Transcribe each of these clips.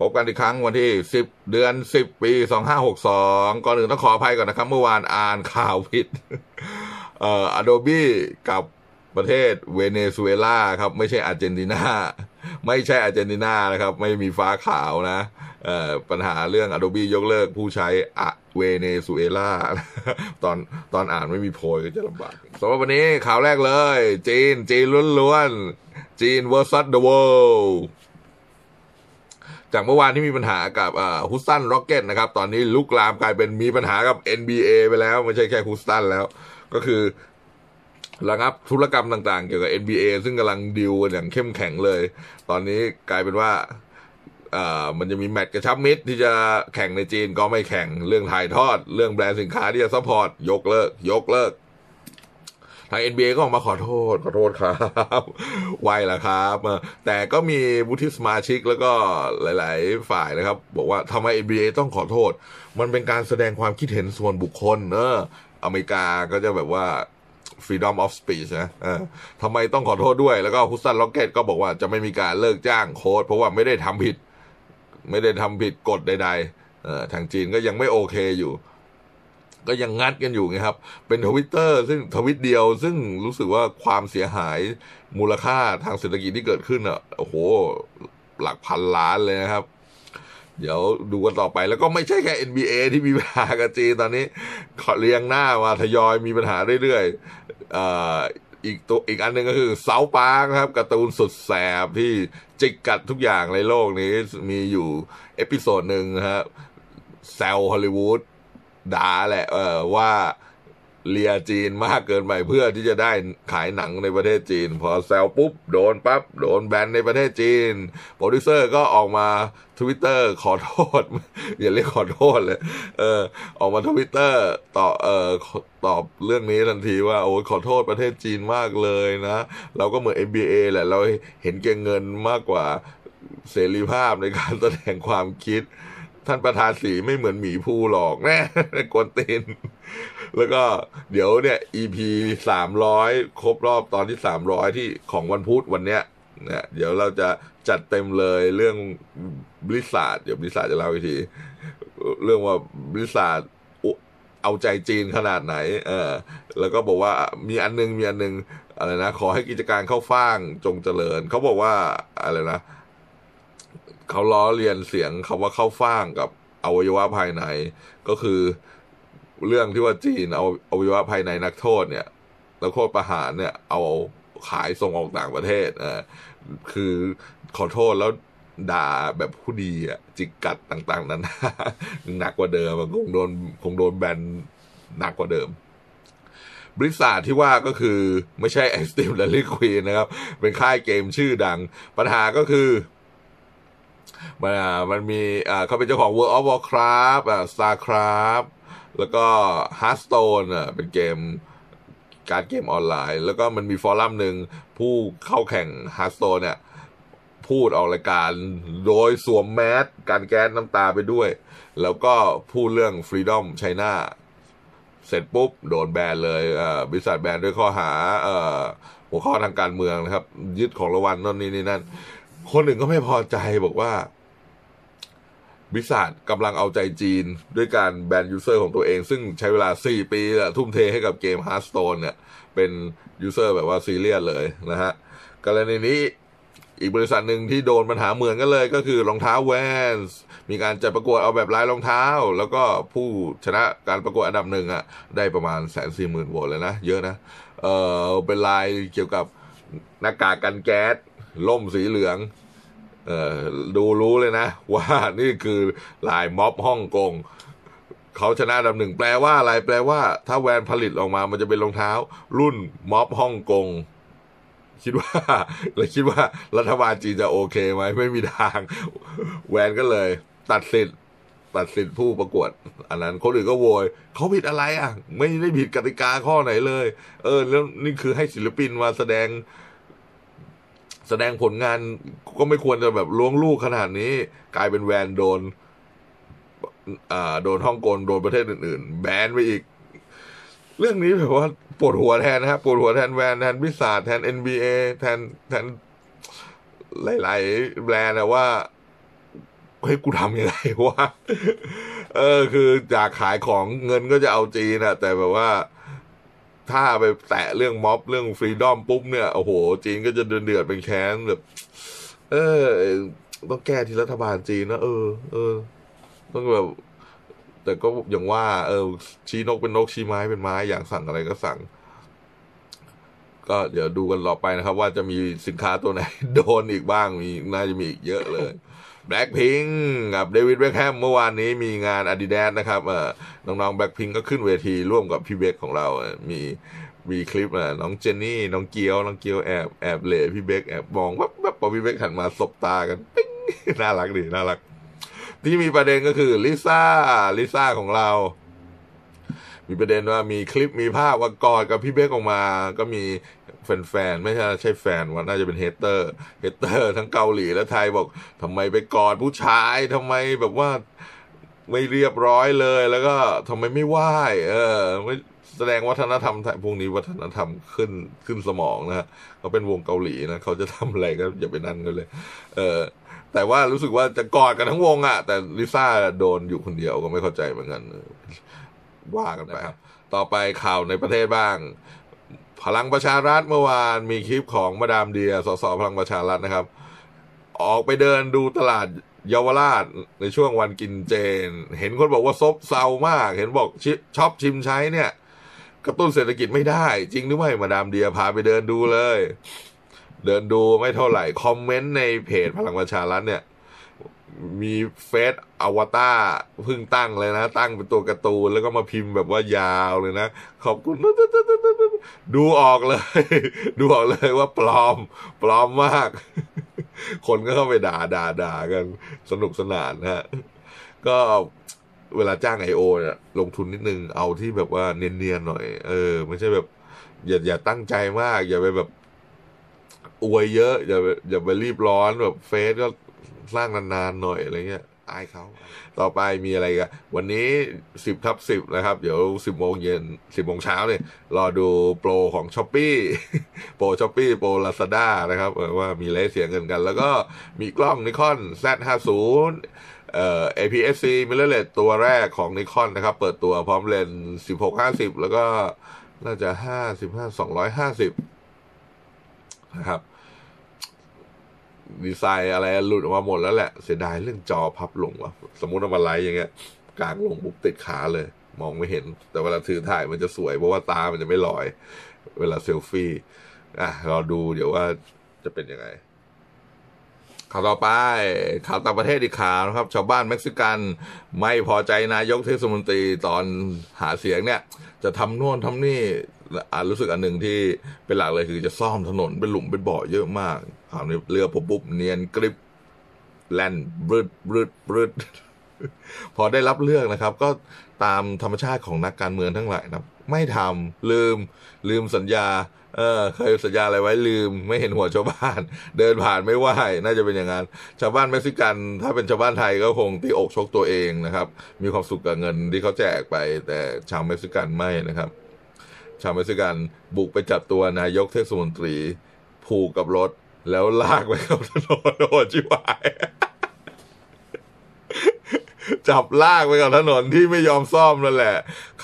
พบกันอีกครั้งวันที่ 10 เดือน 10 ปี 2562 ก่อนอื่นต้องขออภัยก่อนนะครับ เมื่อวานอ่านข่าวผิด เอ่อ Adobe กับประเทศเวเนซุเอลาครับ ไม่ใช่อาร์เจนตินา ไม่ใช่อาร์เจนตินานะครับ ไม่มีฟ้าขาวนะเอ่อปัญหาเรื่อง Adobe ยกเลิกผู้ใช้อะเวเนซุเอลาตอนตอนอ่านไม่มีโพยก็จะลำบากสำหรับวันนี้ข่าวแรกเลย จีน จีนล้วนๆ จีน vs the world จากเมื่อวานที่มีปัญหากับ Houston Rockets นะครับ ตอนนี้ลุกลามกลายเป็นมีปัญหากับ NBA ไปแล้ว ไม่ใช่แค่ Houston แล้ว ก็คือระงับธุรกรรมต่างๆ เกี่ยวกับ NBA ซึ่งกำลังดิวกันอย่างเข้มแข็งเลย ตอนนี้กลายเป็นว่าอ่ามันจะมีแมตช์กระชับมิตรที่จะแข่งในจีนก็ไม่แข่งเรื่องถ่ายทอด เรื่องแบรนด์สินค้าที่จะ support ยกเลิก ยกเลิก ทาง NBA ก็ออกมาขอโทษขอโทษครับไวละครับ แต่ก็มีวุฒิสมาชิกแล้วก็หลาย ๆ ฝ่ายนะครับ บอกว่าทำไม NBA ต้องขอโทษ มันเป็นการแสดงความคิดเห็นส่วนบุคคล เออ อเมริกาก็จะแบบว่า freedom of speech นะออทำไมต้องขอโทษด้วย แล้วก็ฮุสตันล็อกเก็ตก็บอกว่าจะไม่มีการเลิกจ้างโค้ชเพราะว่าไม่ได้ทำผิด ไม่ได้ทำผิดกฎใดๆเออทางจีนก็ยังไม่โอเคอยู่ ก็ยังงัดกันอยู่ไงครับ เป็นทวิตเตอร์ซึ่งทวิตเดียว ซึ่งรู้สึกว่าความเสียหายมูลค่าทางเศรษฐกิจที่เกิดขึ้นอะโอ้โหหลักพันล้านเลยนะครับ เดี๋ยวดูกันต่อไปแล้วก็ไม่ใช่แค่ NBA ที่มีปัญหากับจีนตอนนี้ขอเรียงหน้ามาทยอยมีปัญหาเรื่อยๆออีกตัวอีกอันหนึ่งก็คือเซาปาร์ครับการ์ตูนสุดแสบที่จิกกัดทุกอย่างในโลกนี้มีอยู่episode หนึ่งนะครับแซวฮอลลีวูด ด่าแหละ เออว่าเลียจีนมากเกินไปเพื่อที่จะได้ขายหนังในประเทศจีน พอแซวปุ๊บ โดนปั๊บ โดนแบนในประเทศจีน โปรดิวเซอร์ก็ออกมาทวิตเตอร์ขอโทษ อย่าเรียกขอโทษเลย เออ ออกมาทวิตเตอร์ต่อเออตอบเรื่องนี้ทันทีว่า โอ้ขอโทษประเทศจีนมากเลยนะ เราก็เหมือน NBA แหละ เราเห็นเก่งเงินมากกว่าเสรีภาพในการแสดงความคิด ท่านประธานสีไม่เหมือนหมีภูหรอกแน่กวนตีนแล้วก็เดี๋ยวเนี่ย EP สามร้อยครบรอบตอนที่สามร้อยที่ของวันพุธวันเนี้ยเนี่ยเดี๋ยวเราจะจัดเต็มเลยเรื่องบริษัทเดี๋ยวบริษัทจะเล่าอีกที เรื่องว่าบริษัทเอาใจจีนขนาดไหน เออ แล้วก็บอกว่ามีอันนึงมีอันนึงอะไรนะ ขอให้กิจการเข้าฟ่างจงเจริญ เขาบอกว่าอะไรนะ เขาล้อเลียนเสียงคาว่าเข้าฟ่างกับอวัยวะภายใน ก็คือเรื่องที่ว่าจีนเอาอวัยวะภายในนักโทษเนี่ยนักโทษประหารเนี่ย เอาขายส่งออกต่างประเทศเออคือขอโทษแล้วด่าแบบผู้ดีอะจิกกัดต่าง ๆ นั้นหนักกว่าเดิมคงโดนคงโดนแบนหนักกว่าเดิม บริษัทที่ว่าก็คือไม่ใช่ไอสติมและลิควีนนะครับ เป็นค่ายเกมชื่อดัง ปัญหาก็คือ มันมันมีอ่าเขาเป็นเจ้าของ World of Warcraft อ่า Starcraft แล้วก็ Hearthstone อะเป็นเกมการเกมออนไลน์ แล้วก็มันมีฟอรัมหนึ่งผู้เข้าแข่ง Hearthstone เนี่ยพูดออกรายการโดยสวมแมสการแก๊สน้ำตาไปด้วย แล้วก็พูดเรื่อง Freedom China เสร็จปุ๊บ โดนแบนเลยเอ่อบริษัทแบนด้วยข้อหาเอ่อหัวข้อทางการเมืองนะครับ ยึดของรางวัลนั่นนี่นี่นั่น คนหนึ่งก็ไม่พอใจบอกว่าบริษัทกำลังเอาใจจีนด้วยการแบนยูเซอร์ของตัวเอง ซึ่งใช้เวลา 4 ปีทุ่มเทให้กับเกม Hearthstone เนี่ย เป็น user แบบว่าซีเรียสเลยนะฮะกรณีนี้อีกบริษัทหนึ่งที่โดนปัญหาเหมือนกันเลยก็คือรองเท้า Vans มีการจัดประกวดเอาแบบลายรองเท้า แล้วก็ผู้ชนะการประกวดอันดับหนึ่งอะได้ประมาณแสนสี่หมื่นโหวตเลยนะ เยอะนะ เออเป็นลายเกี่ยวกับหน้ากากกันแก๊ส ร่มสีเหลืองเออดูรู้เลยนะ ว่านี่คือลายม็อบฮ่องกงเขาชนะดับหนึ่งแปลว่าอะไรแปลว่า ถ้าแวนผลิตออกมา มันจะเป็นรองเท้า รุ่นม็อบฮ่องกงคิดว่าแล้วคิดว่ารัฐบาลจีนจะโอเคไหมไม่มีทาง แวนก็เลย ตัดสิทธิ์ตัดสิทธิ์ผู้ประกวด อันนั้นคนอื่นก็โวยเขาผิดอะไรอะ ไม่ได้ผิดกติกาข้อไหนเลย เออ แล้วนี่คือให้ศิลปินมาแสดง แสดงผลงานก็ไม่ควรจะแบบล้วงลูกขนาดนี้ กลายเป็นแวนโดนอ่าโดนฮ่องกงโดนประเทศอื่น ๆ แบนไปอีก เรื่องนี้แบบว่าปวดหัวแทนนะครับปวดหัวแทนแวนแทนพิศาแทน NBA แทนแทนหลาย ๆ แบรนด์นะว่าเฮ้ยกูทำยังไงวะเออ คืออยากขายของเงินก็จะเอาจีนอะแต่แบบว่า ถ้าไปแตะเรื่องม็อบเรื่องฟรีดอมปุ๊บเนี่ยโอ้โห จีนก็จะเดือดเดือดเป็นแค้นแบบเออต้องแก้ที่รัฐบาลจีนนะเออ เออ ต้องแบบ แต่ก็อย่างว่า เออ ชี้นกเป็นนกชี้ไม้เป็นไม้อย่ากสั่งอะไรก็สั่ง ก็เดี๋ยวดูกันต่อไปนะครับ ว่าจะมีสินค้าตัวไหน โดนอีกบ้างมีน่าจะมีอีกเยอะเลย Blackpink กับเดวิดเบคแฮมเมื่อวานนี้มีงาน Adidas นะครับน้องๆ Blackpink ก็ขึ้นเวทีร่วมกับพี่เบคของเรามีมีคลิปอะน้องเจนนี่ น้องเกียว น้องเกียวแอบแอบเหล่พี่เบคแอบมองวับวับพอพี่เบคหันมาสบตากันปิ๊งน่ารักดีน่ารัก ที่มีประเด็นก็คือลิซ่าลิซ่าของเรา มีประเด็นว่ามีคลิปมีภาพว่ากอดกับพี่เบคออกมา ก็มี แฟนๆไม่ใช่ใช่แฟนว่าน่าจะเป็น hater hater ทั้งเกาหลีและไทยบอกทำไมไปกอดผู้ชายทำไมแบบว่าไม่เรียบร้อยเลย แล้วก็ทำไมไม่ไหว้เออไม่แสดงวัฒนธรรมไทยพวกนี้วัฒนธรรมขึ้นขึ้นสมองนะฮะเขาเป็นวงเกาหลีนะเขาจะทำอะไรก็อย่าไปนั่นกันเลย เออแต่ว่ารู้สึกว่าจะกอดกันทั้งวงอะ่ะ แต่ลิซ่าโดนอยู่คนเดียวก็ไม่เข้าใจเหมือนกันเออว่ากันไปครับ ต่อไปข่าวในประเทศบ้าง พลังประชารัฐเมื่อวานมีคลิปของมาดามเดียสสพลังประชารัฐนะครับ ออกไปเดินดูตลาดเยาวราชในช่วงวันกินเจน เห็นคนบอกว่าซบเซามาก เห็นบอกชชอบชิมใช้เนี่ย กระตุ้นเศรษฐกิจไม่ได้ จริงหรือไม่มาดามเดียพาไปเดินดูเลย เดินดูไม่เท่าไหร่ คอมเมนต์ในเพจพลังประชารัฐเนี่ย มีเฟซอวตารเพิ่งตั้งเลยนะ ตั้งเป็นตัวการ์ตูนแล้วก็มาพิมพ์แบบว่ายาวเลยนะ ขอบคุณดูออกเลย ดูออกเลยว่าปลอม ปลอมมาก คนก็เข้าไปด่าด่าด่ากัน สนุกสนานนะฮะก็เวลาจ้างไอโอเนี่ยลงทุนนิดนึงเอาที่แบบว่าเนียนๆหน่อย เออ ไม่ใช่แบบ อย่าอย่าตั้งใจมาก อย่าไปแบบอวยเยอะ อย่าอย่าไปรีบร้อนแบบเฟซก็ สร้างนานๆหน่อยอะไรเงี้ยอายเขา ต่อไปมีอะไรกันวันนี้สิบทับสิบนะครับ เดี๋ยวสิบโมงเย็นสิบโมงเช้าเนี่ย รอดูโปรของ Shopee โปร Shopee โปรลาซาด้านะครับ ว่ามีเลสเสียเงินกัน แล้วก็มีกล้อง Nikon Z50 เอ่อ APS-C mirrorless ตัวแรกของ Nikon นะครับ เปิดตัวพร้อมเลนส์16-50แล้วก็น่าจะ55-250นะครับ ดีไซน์อะไรหลุดออกมาหมดแล้วแหละ เสียดายเรื่องจอพับลงว่ะสมมติเอามาไลท์อย่างเงี้ยกลางลงปุ๊บติดขาเลย มองไม่เห็น แต่เวลาถือถ่ายมันจะสวยเพราะว่าตามันจะไม่ลอย เวลาเซลฟี่อะรอดูเดี๋ยวว่าจะเป็นยังไงข่าวต่อไปข่าวต่างประเทศอีกข่าวนะครับ ชาวบ้านเม็กซิกันไม่พอใจนายกเทศมนตรีตอนหาเสียงเนี่ย จะทำโน่นทำนี่อ่ารู้สึกอันหนึ่งที่เป็นหลักเลยคือจะซ่อมถนนเป็นหลุมเป็นบ่อเยอะมากคราวนี้เลือกผมปุ๊บเนียนกริบแล่นบรึดบรึดบรึดพอได้รับเลือกนะครับ ก็ตามธรรมชาติของนักการเมืองทั้งหลายนะไม่ทำลืม ลืมสัญญา เออเคยสัญญาอะไรไว้ลืม ไม่เห็นหัวชาวบ้าน เดินผ่านไม่ไหวน่าจะเป็นอย่างนั้นชาวบ้านเม็กซิกัน ถ้าเป็นชาวบ้านไทยก็คงตีอกชกตัวเองนะครับ มีความสุขกับเงินที่เขาแจกไป แต่ชาวเม็กซิกันไม่นะครับ ชาวเม็กซิกันบุกไปจับตัวนายกเทศมนตรีผูกกับรถ แล้วลากไปกับถนนโอชิบายจับลากไปกับถนนที่ไม่ยอมซ่อมนั่นแหละ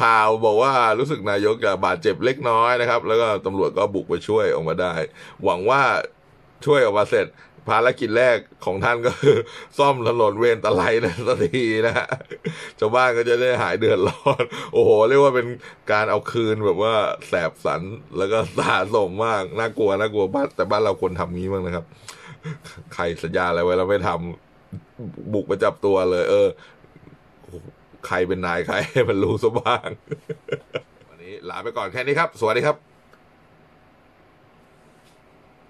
ข่าวบอกว่ารู้สึกนายกจะบาดเจ็บเล็กน้อยนะครับ แล้วก็ตำรวจก็บุกไปช่วยออกมาได้ หวังว่าช่วยออกมาเสร็จ ภารกิจแรกของท่านก็คือ ซ่อมถนนเวนตะไลนะสักทีนะฮะชาวบ้านก็จะได้หายเดือดร้อน โอ้โห เรียกว่าเป็นการเอาคืนแบบว่าแสบสันแล้วก็สาสมมาก น่ากลัวน่ากลัวบ้านแต่บ้านเราควรทำงี้บ้างนะครับ ใครสัญญาอะไรไว้แล้วไม่ทำบุกไปจับตัวเลย เออ ใครเป็นนายใครมันรู้ซะบ้าง วันนี้ลาไปก่อนแค่นี้ครับ สวัสดีครับ